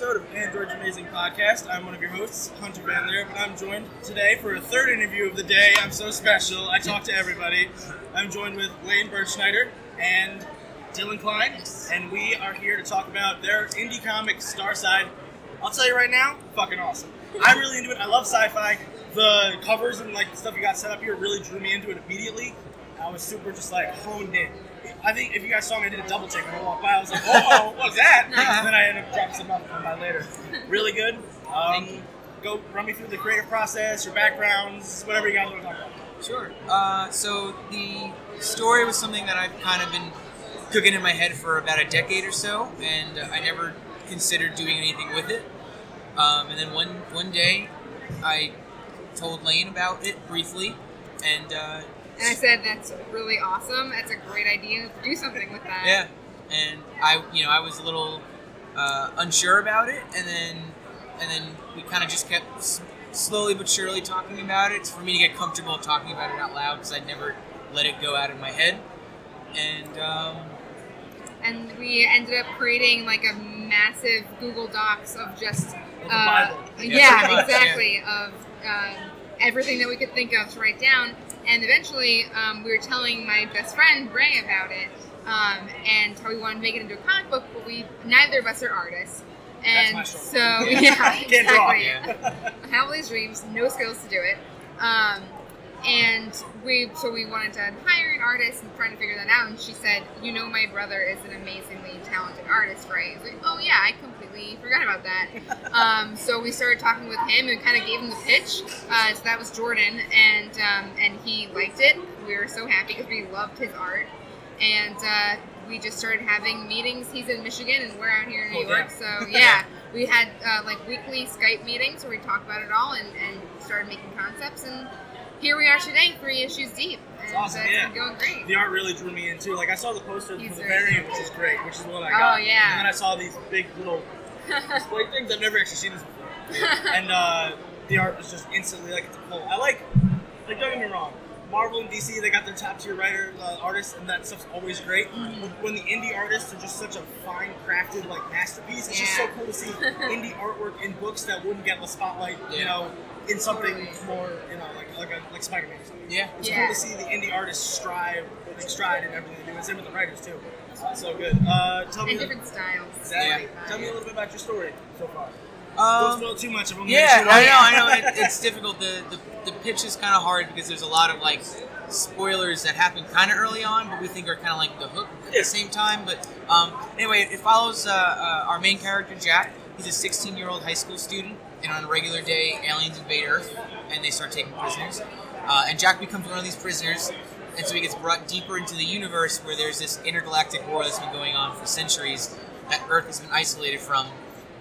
episode of Android's Amazing Podcast. I'm one of your hosts, Hunter Van Leer, but I'm joined today for a third interview of the day. I'm so special. I talk to everybody. I'm joined with Lane Birchschneider and Dylan Klein, and we are here to talk about their indie comic Star Side. I'll tell you right now, fucking awesome. I'm really into it. I love sci-fi. The covers and like the stuff you got set up here really drew me into it immediately. I was super just like honed in. I think if you guys saw me, I did a double take when I walked by. I was like, "Oh, what was that?" And then I ended up dropping some off by later. Really good. Um, go run me through the creative process, your backgrounds, whatever you guys want to talk about. Sure. Uh, so the story was something that I've kind of been cooking in my head for about a decade or so, and I never considered doing anything with it. Um, and then one one day, I told Lane about it briefly, and uh, And I said, that's really awesome. That's a great idea. Do something with that. yeah, and I you know I was a little uh, unsure about it, and then and then we kind of just kept s- slowly but surely talking about it for me to get comfortable talking about it out loud because I'd never let it go out of my head, and. Um, And we ended up creating like a massive Google Docs of just. Uh, Bible. Yeah, yeah, pretty much, exactly. Of um, everything that we could think of to write down. And eventually, um, we were telling my best friend, Bray, about it. Um, and how we wanted to make it into a comic book, but we neither of us are artists. And so, yeah, Can't draw. exactly. Yeah. I have all these dreams, no skills to do it. Um, and we so we wanted to hire an artist and trying to figure that out. And she said, "You know, my brother is an amazingly talented artist, right?" I was like, "Oh yeah, I completely forgot about that." um, so we started talking with him and kind of gave him the pitch. Uh, so that was Jordan, and um, and he liked it. We were so happy because we loved his art, and uh, we just started having meetings. He's in Michigan, and we're out here in New Oh, York. damn. So yeah, we had uh, like weekly Skype meetings where we talked about it all and, and started making concepts. And here we are today, three issues deep. It's awesome, it's yeah. going great. The art really drew me in too. Like I saw the poster He's for the variant, which is great, which is what I got. Oh, yeah. And then I saw these big little display things. I've never actually seen this before. and uh, the art was just instantly like it's a pull. I like, like don't get me wrong, Marvel and DC they got their top tier writer uh, artists, and that stuff's always great. Mm-hmm. When- When the indie artists are just such a fine crafted like masterpiece, it's just so cool to see indie artwork in books that wouldn't get the spotlight, you know, in something more, you know, like like a, like Spider Man or something. yeah. It's Yeah. cool to see the indie artists strive, like stride in everything they do, and same with the writers too. So good. Uh, tell me, and different styles. exactly. Yeah. Tell me a little bit about your story so far. Don't Um, spoil too much. If I'm yeah, I know, I know. It, it's difficult. The, the the pitch is kind of hard because there's a lot of like spoilers that happen kind of early on, but we think are kind of like the hook at Yeah. the same time. But um, anyway, it follows uh, uh, our main character Jack. He's a 16 year old high school student, and on a regular day, aliens invade Earth and they start taking prisoners. Uh, and Jack becomes one of these prisoners, and so he gets brought deeper into the universe where there's this intergalactic war that's been going on for centuries that Earth has been isolated from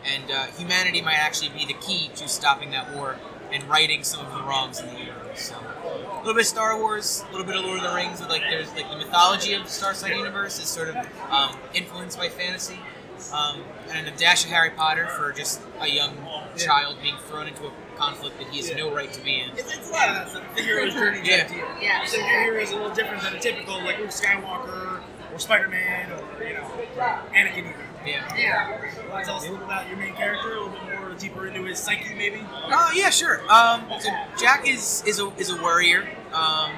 and uh, humanity might actually be the key to stopping that war and righting some of the wrongs in the universe. So, a little bit of Star Wars, a little bit of Lord of the Rings, with like there's like the mythology of the Starside universe is sort of um, influenced by fantasy, um, and a dash of Harry Potter for just a young child being thrown into a conflict that he has no right to be in. It's, it's a lot of that stuff. The hero's journey Yeah. type deal. Yeah. So your hero is a little different than a typical like Luke Skywalker or Spider Man or you know Anakin even. Yeah. Yeah. Want to tell us a little about your main character, a little bit more deeper into his psyche, maybe? Oh yeah, sure. Um, so Jack is is a is a worrier. Um,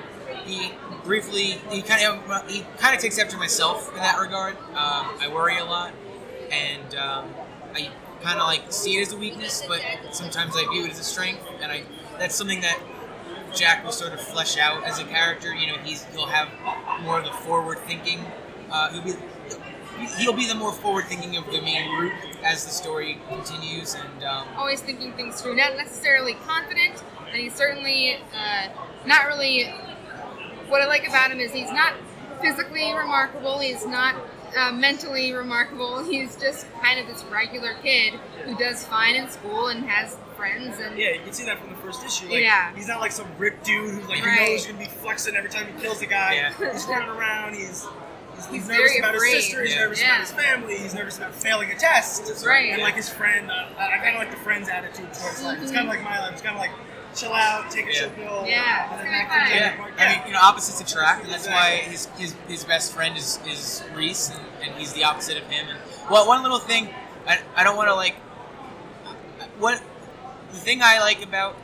he briefly he kind of he kind of takes after myself in that regard. Um, I worry a lot, and um, I kind of like see it as a weakness, but sometimes I view it as a strength, and I that's something that Jack will sort of flesh out as a character. You know, he's he'll have more of the forward thinking. Uh, he'll be he'll be the more forward thinking of the main group as the story continues, and um, Always thinking things through. Not necessarily confident, and he's certainly uh, not really. What I like about him is he's not physically remarkable. He's not uh, mentally remarkable. He's just kind of this regular kid who does fine in school and has friends and Yeah, you can see that from the first issue. Like, Yeah. He's not like some ripped dude who's like, Right. you know he's gonna be flexing every time he kills a guy. Yeah. He's running around. He's he's, He's nervous very about afraid. his sister. He's Yeah. nervous Yeah. about his family. He's nervous about failing a test. Right. And like his friend, uh, I, I kind of like the friend's attitude towards life. It's kind of like my life. It's kind of like chill out, take a Yeah. chill pill. Yeah, and then gonna act be together. Yeah, Yeah. I mean, you know, opposites attract, and that's why his, his his best friend is is Reese, and, and he's the opposite of him. And well, one little thing, I, I don't want to like what the thing I like about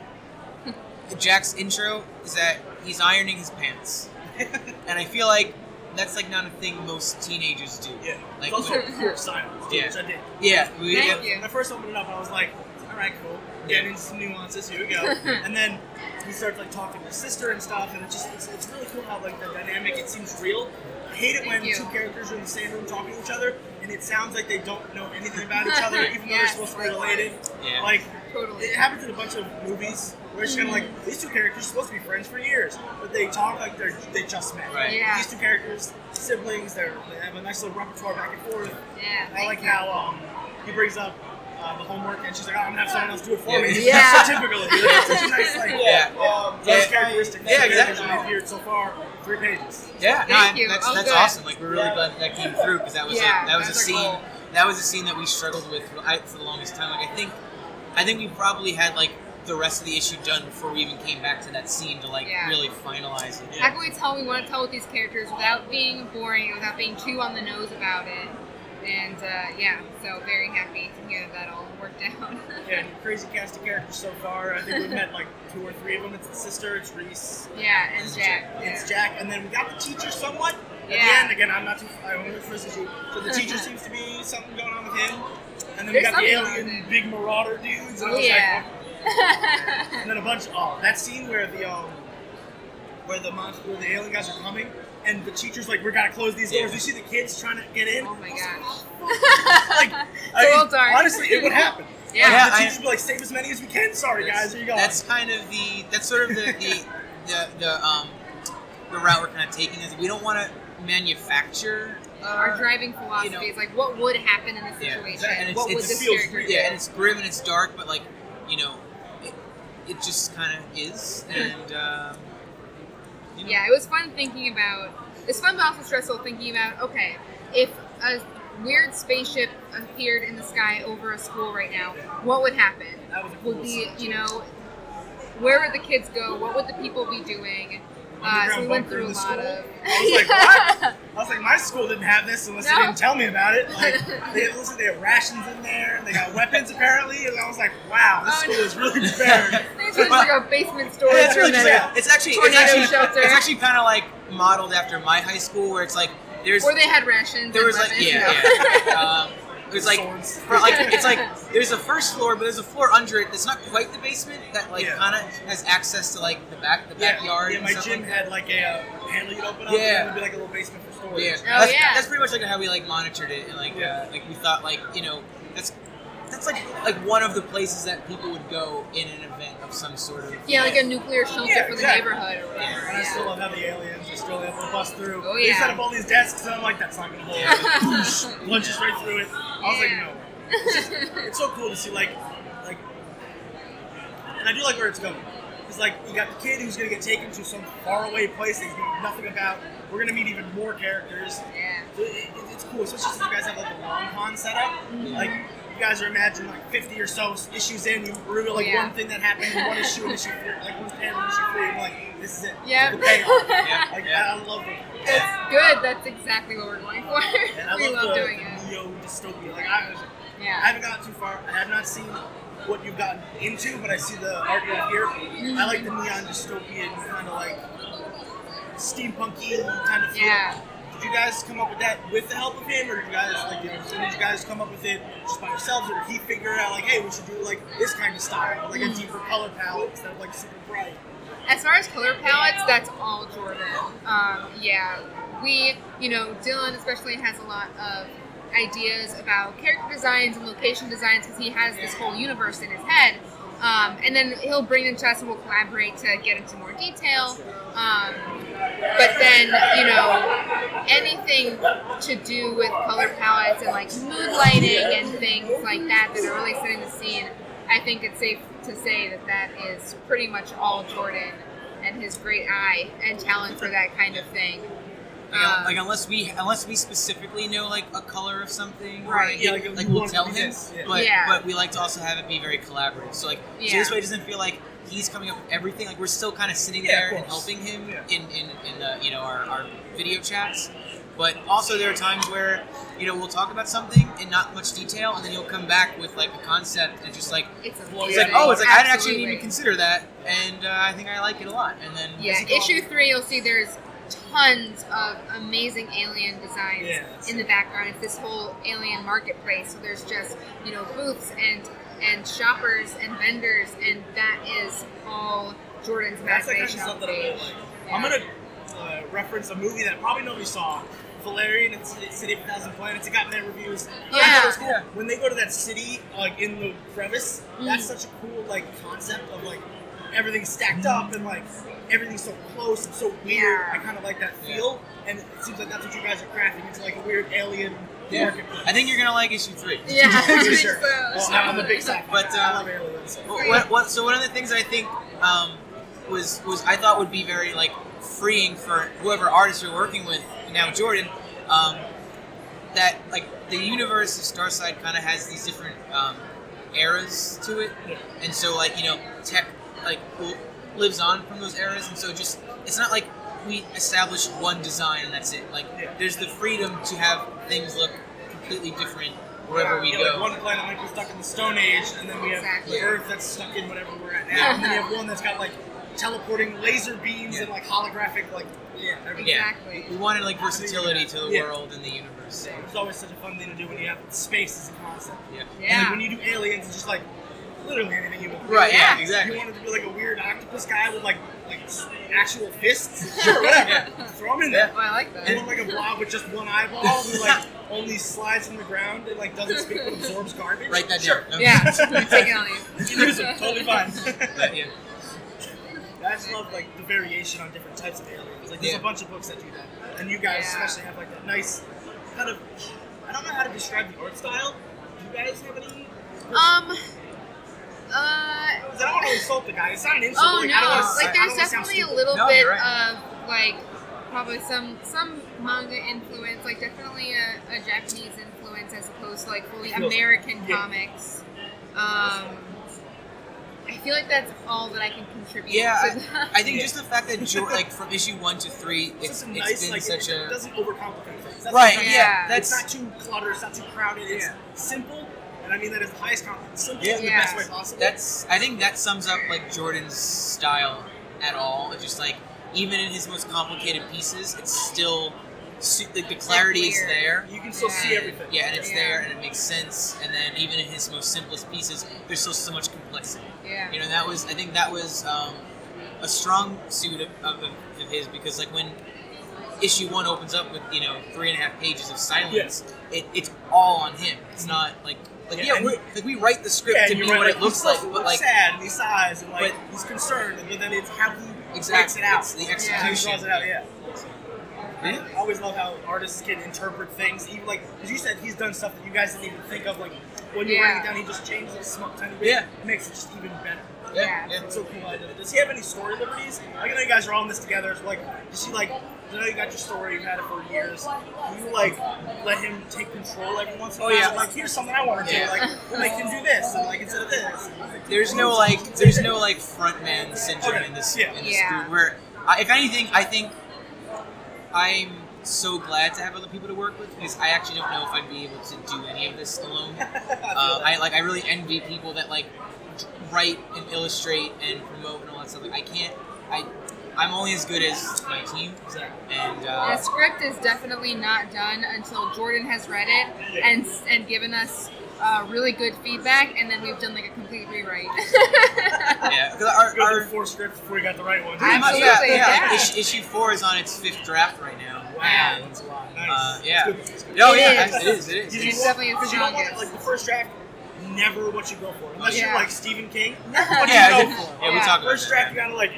Jack's intro is that he's ironing his pants, and I feel like that's like not a thing most teenagers do. Yeah. Like, It's also pure silence, Yeah. which I did. yeah, we, Thank you. When I first opened it up, I was like, all right, cool. Getting into some nuances. Here we go. and then he starts like talking to his sister and stuff, and it just it's, it's really cool how like the dynamic it seems real. I hate it Thank when you. two characters are in the same room talking to each other, and it sounds like they don't know anything about each other, even though they're supposed to be related. Yeah. Like Totally. it happens in a bunch of movies where it's kind of like these two characters are supposed to be friends for years, but they talk like they're they just met. Right. Yeah. These two characters, siblings, they're, they have a nice little repertoire back and forth. Yeah, I like you. how um, he brings up uh, the homework and she's like, oh, I'm gonna have someone else do it for Yeah. me. Yeah. so typical. Like, it's such a nice like Yeah. um, Yeah. those characteristic Yeah, characters exactly. that appeared so far, three pages. Yeah, no, Thank I- you. that's Oh, that's awesome. Like we're really Yeah. glad that, that came through because that was Yeah, a, that was a scene goal. that was a scene that we struggled with for, I, for the longest time. Like I think I think we probably had like the rest of the issue done before we even came back to that scene to like Yeah. really finalize it. How can we tell we want to tell with these characters without being boring, without being too on the nose about it? And uh, yeah, so very happy to hear that that all worked out. Yeah, and crazy cast of characters so far. I think we've met like two or three of them. It's the sister, it's Reese, yeah, and Jack. it's Jack, and then we got the teacher somewhat. At the Yeah. end, again, I'm not too. I only went first issue, so the teacher seems to be something going on with him. And then we got the alien big marauder dudes. And I Oh was yeah. like, and then a bunch. Oh, that scene where the um, where the monster, where the alien guys are coming, and the teacher's like, "We gotta close these doors." Yeah. You see the kids trying to get in. oh my gosh. Like, I mean, dark. honestly, it would happen. Yeah. Yeah, the I- teachers would be like, "Save as many as we can." Sorry, guys. Here you go. That's kind of the that's sort of the the the, the um the route we're kind of taking is we don't want to manufacture uh, Our driving philosophy you know- is like, what would happen in this Yeah, situation? and it's- what would it's- this character yeah, and it's grim and it's dark, but like you know, it, it just kind of is, and um, you know, Yeah, it was fun thinking about. It's fun, but also stressful thinking about. Okay, if a weird spaceship appeared in the sky over a school right now, what would happen? That was a cool Would be, you know, where would the kids go? What would the people be doing? Uh, so we went through a lot school? of. I was like, what? I was like, my school didn't have this unless No. they didn't tell me about it. Like, they it looks like they have rations in there, and they got weapons apparently. And I was like, wow, this Oh, school no. is really prepared. It's like a basement storage Yeah, it's really just that- like, it's actually it's actually shelter. it's actually kind of like modeled after my high school where it's like there's Or they had rations. there and was like weapons, yeah, you know? yeah. um, there's like for, like it's like there's a first floor but there's a floor under it that's not quite the basement that like Yeah. kind of has access to like the back the Yeah, backyard Yeah, and my stuff gym like had like a uh, panel you'd open up, Yeah. and it would be like a little basement for storage. Yeah, Oh, that's, yeah. that's pretty much like how we like monitored it, and like Yeah. uh, like we thought like you know that's that's like like one of the places that people would go in an event of some sort of Yeah, like a nuclear shelter Yeah, for the exactly. neighborhood or whatever. And I still love how the aliens are still able to bust through. Oh, yeah. They set up all these desks, and I'm like, that's not gonna hold. Yeah. Lunches right through it. I was like, Yeah. no. It's, just, it's so cool to see like like, and I do like where it's going. It's like you got the kid who's gonna get taken to some faraway place that he's know nothing about. We're gonna meet even more characters. Yeah. So it, it, it's cool, especially since you guys have like a long con setup. Mm-hmm. Like you guys are imagining like 50 or so issues in, you reveal like Yeah. one thing that happened in one issue, in issue three, like one panel, in issue three, and like this is it. Yeah. The payoff. yeah, Like yeah. I love it. It's good. That's exactly what we're going for. And I we love, love the, doing the it. neo dystopia. Like I, was, I haven't gotten too far. I have not seen what you've gotten into, but I see the artwork here. I like the mm-hmm. neon dystopian kind of like steampunky kind of feel. Yeah. Did you guys come up with that with the help of him, or did you guys like did, did you guys come up with it just by yourselves, or did he figure out like, hey, we should do like this kind of style, like a deeper color palette instead of like super bright? As far as color palettes, that's all Jordan. Um, yeah, we, you know, Dylan especially has a lot of ideas about character designs and location designs because he has this whole universe in his head. Um, and then he'll bring them to us and we'll collaborate to get into more detail. Um, but then, you know, anything to do with color palettes and like mood lighting and things like that that are really setting the scene, I think it's safe to say that that is pretty much all Jordan and his great eye and talent for that kind of thing. Like, Um, like unless we unless we specifically know like a color of something, Right. Yeah, Like, like, like we'll tell him, this, yeah. but Yeah. but we like to also have it be very collaborative. So like so this way it doesn't feel like he's coming up with everything. Like we're still kind of sitting Yeah, there of and helping him Yeah. in in in the you know our, our video chats. But also there are times where you know we'll talk about something in not much detail, and then he'll come back with like a concept and just like It's, It's it's like oh, it's like I didn't actually even consider that, and uh, I think I like it a lot. And then Yeah, issue three, you'll see there's tons of amazing alien designs Yeah, in the background. It's this whole alien marketplace. So there's just you know booths and and shoppers and vendors, and that is all Jordan's That's the kind of imagination stuff that I really page. like. I'm gonna uh, reference a movie that probably nobody saw. Valerian and City, City of a Thousand Planets. It got mad reviews. Yeah. thought it cool. Yeah. When they go to that city, like in the crevice, that's Mm. such a cool like concept of like everything's stacked up and like everything's so close and so weird. Yeah. I kind of like that Yeah. feel, and it seems like that's what you guys are crafting It's like a weird alien yeah. I think you're gonna like issue three. Yeah, For sure. so. Well, I'm a big sci-fi But. Uh. What, what, what- so one of the things I think um, was was I thought would be very like freeing for whoever artist you're working with now, Jordan. Um, that like the universe of Starside kind of has these different um, eras to it, Yeah. and so like you know tech like lives on from those eras, and so just it's not like we establish one design and that's it. Like Yeah. there's the freedom to have things look completely different wherever we yeah, go. Like one planet might be stuck in the Stone Age, and then we have Exactly. Earth that's stuck in whatever we're at now. and then you have one that's got like teleporting laser beams Yeah. and like holographic, like yeah, everything. Yeah. Exactly. We wanted like versatility to the Yeah. world and the universe. So, It's always such a fun thing to do when you have space as a concept. yeah. And Yeah. then when you do aliens, it's just like literally anything you want. Right. Yeah. Yeah. Exactly. You wanted to be like a weird octopus guy with like like actual fists? Sure, whatever. Throw them in there. Oh, I like that. You want like a blob with just one eyeball who like only slides from the ground and like doesn't speak but absorbs garbage? Write that sure. down. No. yeah, take it on these. You can use them, totally fine. But, yeah. I just love like the variation on different types of aliens. Like there's Yeah. a bunch of books that do that, and you guys Yeah. especially have like that nice kind of. I don't know how to describe the art style. Do you guys have any? Um. Uh. 'Cause I don't want to insult the guy. It's not an insult. Oh but, like, no! I don't wanna, Like I there's don't definitely a little No, bit right. of like probably some some manga influence, like definitely a, a Japanese influence as opposed to like fully American yeah. comics. Um, I feel like that's all that I can contribute. Yeah, to I, that. I think Yeah. just the fact that jo- like from issue one to three, It's it's, it's nice been like such it, a it doesn't overcomplicate things. That's right. Yeah. Yeah. that's it's not too cluttered. It's not too crowded. It's Yeah. simple, and I mean that is the highest compliment. Simple Yeah. in the Yeah. best way possible. that's I think that sums up like Jordan's style at all. It's just like even in his most complicated pieces, it's still su- like the clarity is there. you can still see everything. Yeah, and it's Yeah. there and it makes sense. And then even in his most simplest pieces, there's still so much complexity. yeah. You know, that was I think that was um, a strong suit of, of, of his because like when issue one opens up with you know three and a half pages of silence, it, it's all on him. It's mm-hmm. not like like Yeah, yeah, we're, like we write the script Yeah, to and be you're what right, it looks he's like, but like sad and he sighs and like but- he's concerned, but then it's how he Exactly. it out. It's the How he execution. draws it out. Yeah. Yeah. I always love how artists can interpret things, even like as you said he's done stuff that you guys didn't even think of. Like when you're Yeah. writing it down, he just changes it a small tiny bit. Yeah. it makes it just even better. yeah, Yeah. yeah. It's so cool. I did. Does he have any story liberties? Like I know you guys are all in this together. So like, does he like? I know you got your story. You've had it for years. Do you like let him take control every once in a Oh, while? yeah. Like here's something I want to do. Yeah. Like we'll make him do this, and like instead of this. There's no like there's no like frontman syndrome Okay. in this Yeah. in this Yeah. group. Where I, if anything, I think I'm so glad to have other people to work with because I actually don't know if I'd be able to do any of this alone. Uh, I like I really envy people that like write and illustrate and promote and all that stuff. Like I can't. I I'm only as good as my team, and The uh, script is definitely not done until Jordan has read it and and given us uh, really good feedback, and then we've done like a complete rewrite. yeah, because our, our four scripts before we got the right one. pretty much, yeah, Absolutely, yeah, yeah. Issue, issue four is on its fifth draft right now. Wow, and, that's a lot. Nice. Uh, yeah. It's good. It's good. Oh yeah, is. it is. It is. It's, It's- definitely want, you don't want like the first draft, never what you go for. Unless Yeah. you're like Stephen King, never what yeah, you yeah, go for. yeah, we Yeah. talk about First draft, that. you gotta like.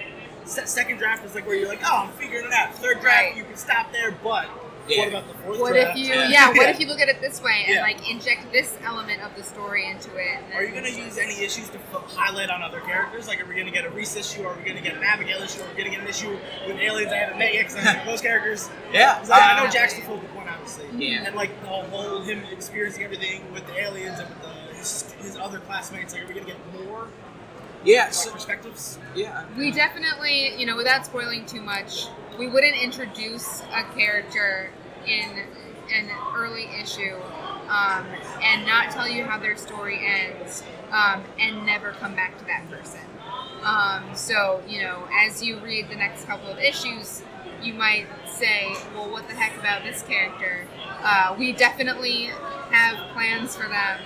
Se- Second draft is like where you're like, oh, I'm figuring it out. Third draft, Right. you can stop there, but Yeah. what about the fourth what if you, Yeah. yeah, what Yeah. if you look at it this way and Yeah. like inject this element of the story into it? and Are you going to use any issues to f- highlight on other characters? Like, are we going to get a Reese issue? Are we going to get an Abigail issue? Are we going to get an issue with aliens I haven't met yet? Because I know those characters. Yeah, 'Cause I, I know uh, Jack's the focal point, obviously. Yeah. And like the whole him experiencing everything with the aliens and with the, his, his other classmates. Like, are we going to get more Yeah, so, perspectives? yeah. We definitely, you know, without spoiling too much, we wouldn't introduce a character in an early issue um, and not tell you how their story ends um, and never come back to that person. Um, so, you know, as you read the next couple of issues, you might say, well, what the heck about this character? Uh, we definitely have plans for them.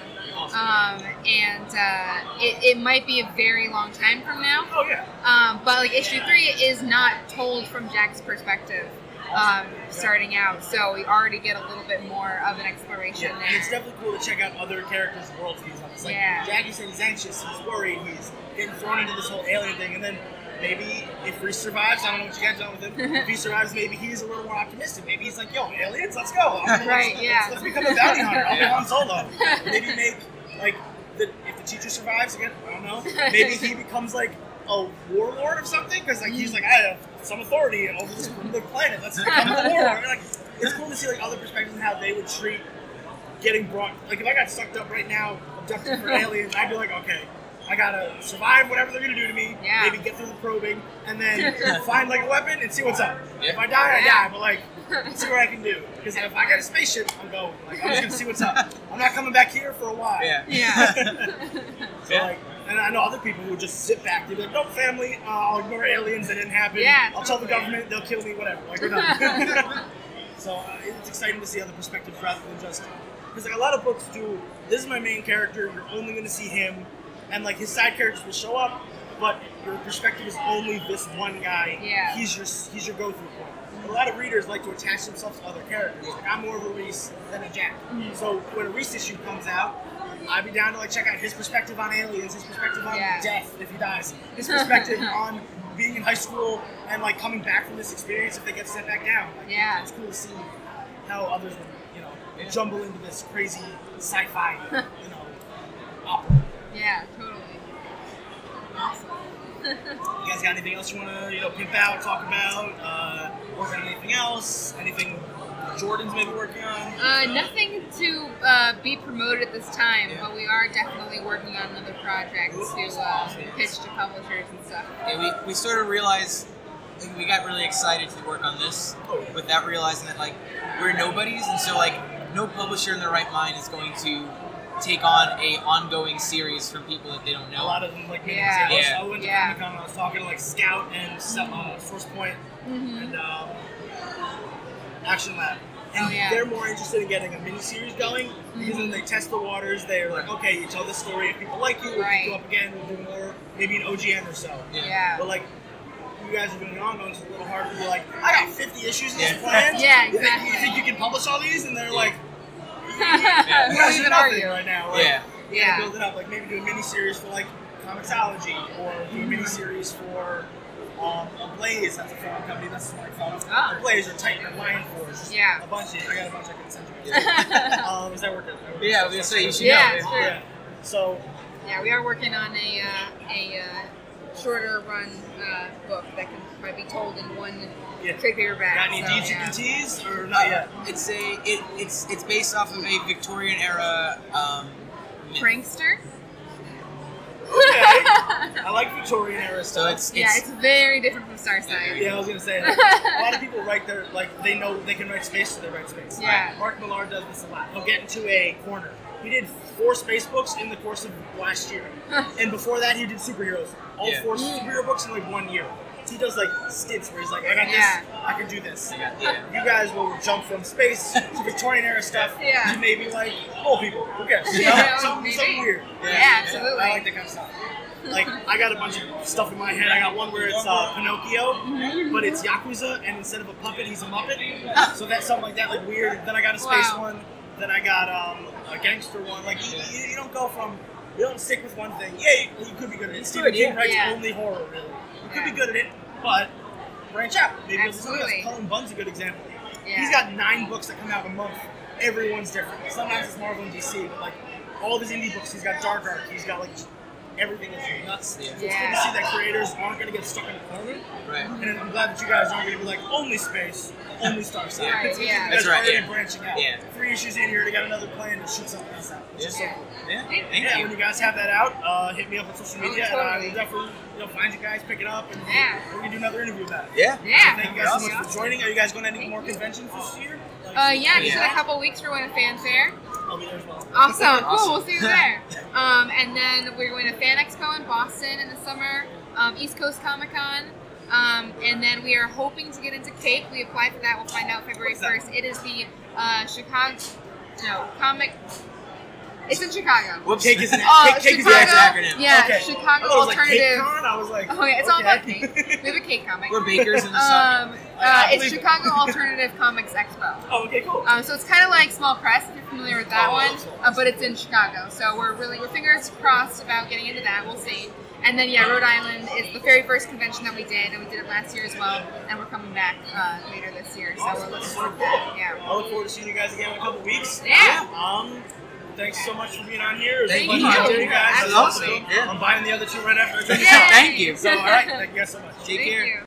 Um, and uh, it, it might be a very long time from now. Oh yeah. Um, but like issue three is not told from Jack's perspective, um, starting out. So we already get a little bit more of an exploration Yeah, and it's definitely cool to check out other characters' worldviews on this. Like Yeah. Jackie said he's anxious, he's worried, he's getting thrown into this whole alien thing, and then maybe if he survives, I don't know what you guys done with him. if he survives, maybe he's a little more optimistic. Maybe he's like, "Yo, aliens, let's go! Right, let's, yeah. Let's become a bounty hunter. I'll be. Han Solo." Maybe make like the if the teacher survives again. I don't know. Maybe he becomes like a warlord of something because like he's like I have some authority over this the planet. Let's become a warlord. Like it's cool to see like other perspectives and how they would treat getting brought. Like if I got sucked up right now, abducted for aliens, I'd be like, okay, I gotta survive whatever they're gonna do to me. Yeah. Maybe get through the probing and then find like a weapon and see what's up. Yeah. If I die, I die. But like, see what I can do. Because if I get a spaceship, I'm going. Like I'm just gonna see what's up. I'm not coming back here for a while. Yeah. Yeah. So Yeah. like, and I know other people who just sit back. They're like, "No family. Uh, I'll ignore aliens. That didn't happen. Yeah, I'll tell the government. They'll kill me. Whatever. Like we're done." so uh, it's exciting to see other perspectives rather than just because like a lot of books do. This is my main character. You're only going to see him, and like his side characters will show up, but your perspective is only this one guy. Yeah. He's your he's your go-through point. A lot of readers like to attach themselves to other characters. Like I'm more of a Reese than a Jack. Mm-hmm. So when a Reese issue comes out, I'd be down to like check out his perspective on aliens, his perspective on Yeah. death if he dies, his perspective on being in high school and like coming back from this experience if they get sent back down. Like, Yeah. it's cool to see how others would, you know, Yeah. jumble into this crazy sci-fi, you know, opera. Yeah, totally. Awesome. You guys got anything else you want to, you know, pimp out, talk about, uh, work on anything else? Anything Jordan's maybe working on? Uh, nothing to uh, be promoted at this time, Yeah. but we are definitely working on another project to uh, pitch to publishers and stuff. Yeah, we, we sort of realized like, we got really excited to work on this without realizing that like we're nobodies and so like no publisher in their right mind is going to take on a ongoing series from people that they don't know. A lot of them like made Yeah. examples. Yeah. I went to Yeah. Comic Con. I was talking to like Scout and uh, Source Point Mm-hmm. and um, Action Lab. And Oh, yeah. they're more interested in getting a mini series going because then they test the waters. They're like, okay, you tell this story. If people like you, we'll pick you up again. We'll do more, maybe an OGN or so. Yeah. Yeah. But like, you guys are doing an ongoing, so it's a little harder to be like, I got 50 issues in this Yeah. plan. Yeah, exactly. You think you can publish all these? And they're like, we you don't are even nothing right now. Like, Yeah. You Yeah. build it up. Like maybe do a mini series for like Comixology, or do a mini series for um, Ablaze. That's a film company. That's like fun. Ah. Ablaze or Titan or Lion Forge. Yeah. A bunch. Of, I got a bunch I can send you. um, is that working? Yeah, I was gonna say, you should Yeah, know. Yeah. So Yeah, we are working on a uh, a uh, shorter run uh, book that can probably be told in one Yeah. trade paperback. got any so, deeds you yeah. can tease or not yet? It's a it, it's it's based off of a Victorian era um. Prankster. Okay. I like Victorian era So stuff. it's it's, yeah, it's very different from Starside. Yeah, I was gonna say like, a lot of people write their like they know they can write space, so they write space. Yeah. Mark Millar does this a lot. He'll get into a corner. He did four space books in the course of last year, and before that he did superheroes. All Yeah. four superhero books in like one year. He does like stints where he's like, I got Yeah. this, I can do this. Yeah. You guys will jump from space to Victorian era stuff Yeah. to maybe like old people. Who cares? You know? Yeah, something, maybe. something weird. Yeah, absolutely. I like that kind of stuff. Like I got a bunch of stuff in my head. I got one where it's uh, Pinocchio, Mm-hmm. but it's Yakuza, and instead of a puppet, he's a muppet. So that's something like that, like weird. Then I got a space Wow. one. Then I got um, a gangster one. Like you, you, you don't go from you don't stick with one thing. Yeah, you, you could be good at it. Stephen King writes Yeah. only horror, really. You could be good at it, but branch out. Maybe. Absolutely. Cullen Bunn's a good example. Yeah. He's got nine books that come out a month. Everyone's different. Sometimes it's Marvel and DC, but like all of his indie books, he's got Dark Ark. He's got like everything is nuts. Yeah. So it's good to see that creators aren't going to get stuck in a corner. right. And I'm glad that you guys aren't going to be like only space, only Star Side. Right, yeah. That's guys right, already yeah. branching out. Yeah. Three issues in here, they got another plan to shoot something else out. Which is so Yeah. cool. Yeah. Thank Thank Yeah, you. when you guys have that out, uh, hit me up on social Oh, media, and I will definitely you know find you guys, pick it up, and Yeah. we can do another interview about it. Yeah. Yeah. Thank you guys so much for joining. Are you guys going to any Thank more you. conventions this year? Like Uh, yeah, just in a couple weeks we're going to fanfare. I'll be there as well. Awesome. Awesome. Cool. We'll see you there. Um, and then we're going to Fan Expo in Boston in the summer, um, East Coast Comic Con. Um, and then we are hoping to get into cake. We applied for that. We'll find out February 1st. It is the uh, Chicago, no, comic. It's in Chicago. Whoops. Cake is an Uh, cake, cake is Chicago, acronym. Yeah, Okay. Chicago I thought it was like Alternative. cake con. I was like, Oh, yeah, it's all about cake. We have a cake comic. We're bakers in the sun. Um, uh, it's believe it. Chicago Alternative Comics Expo. oh, okay, cool. Um, so it's kind of like Small Press, if you're familiar with that Oh, one, Small uh, but it's in Chicago. So we're really we're fingers crossed about getting into that. We'll see. And then yeah, Rhode Island is the very first convention that we did, and we did it last year as well, and we're coming back uh, later this year. So we're looking forward to that. Yeah. I look forward to seeing you guys again in a couple weeks. Yeah. Um, thanks so much for being on here. Thank you. you guys. That's awesome. So, Yeah. I'm buying the other two right after. Yay! Thank you. So, all right, thank you guys so much. Take Thank care. you.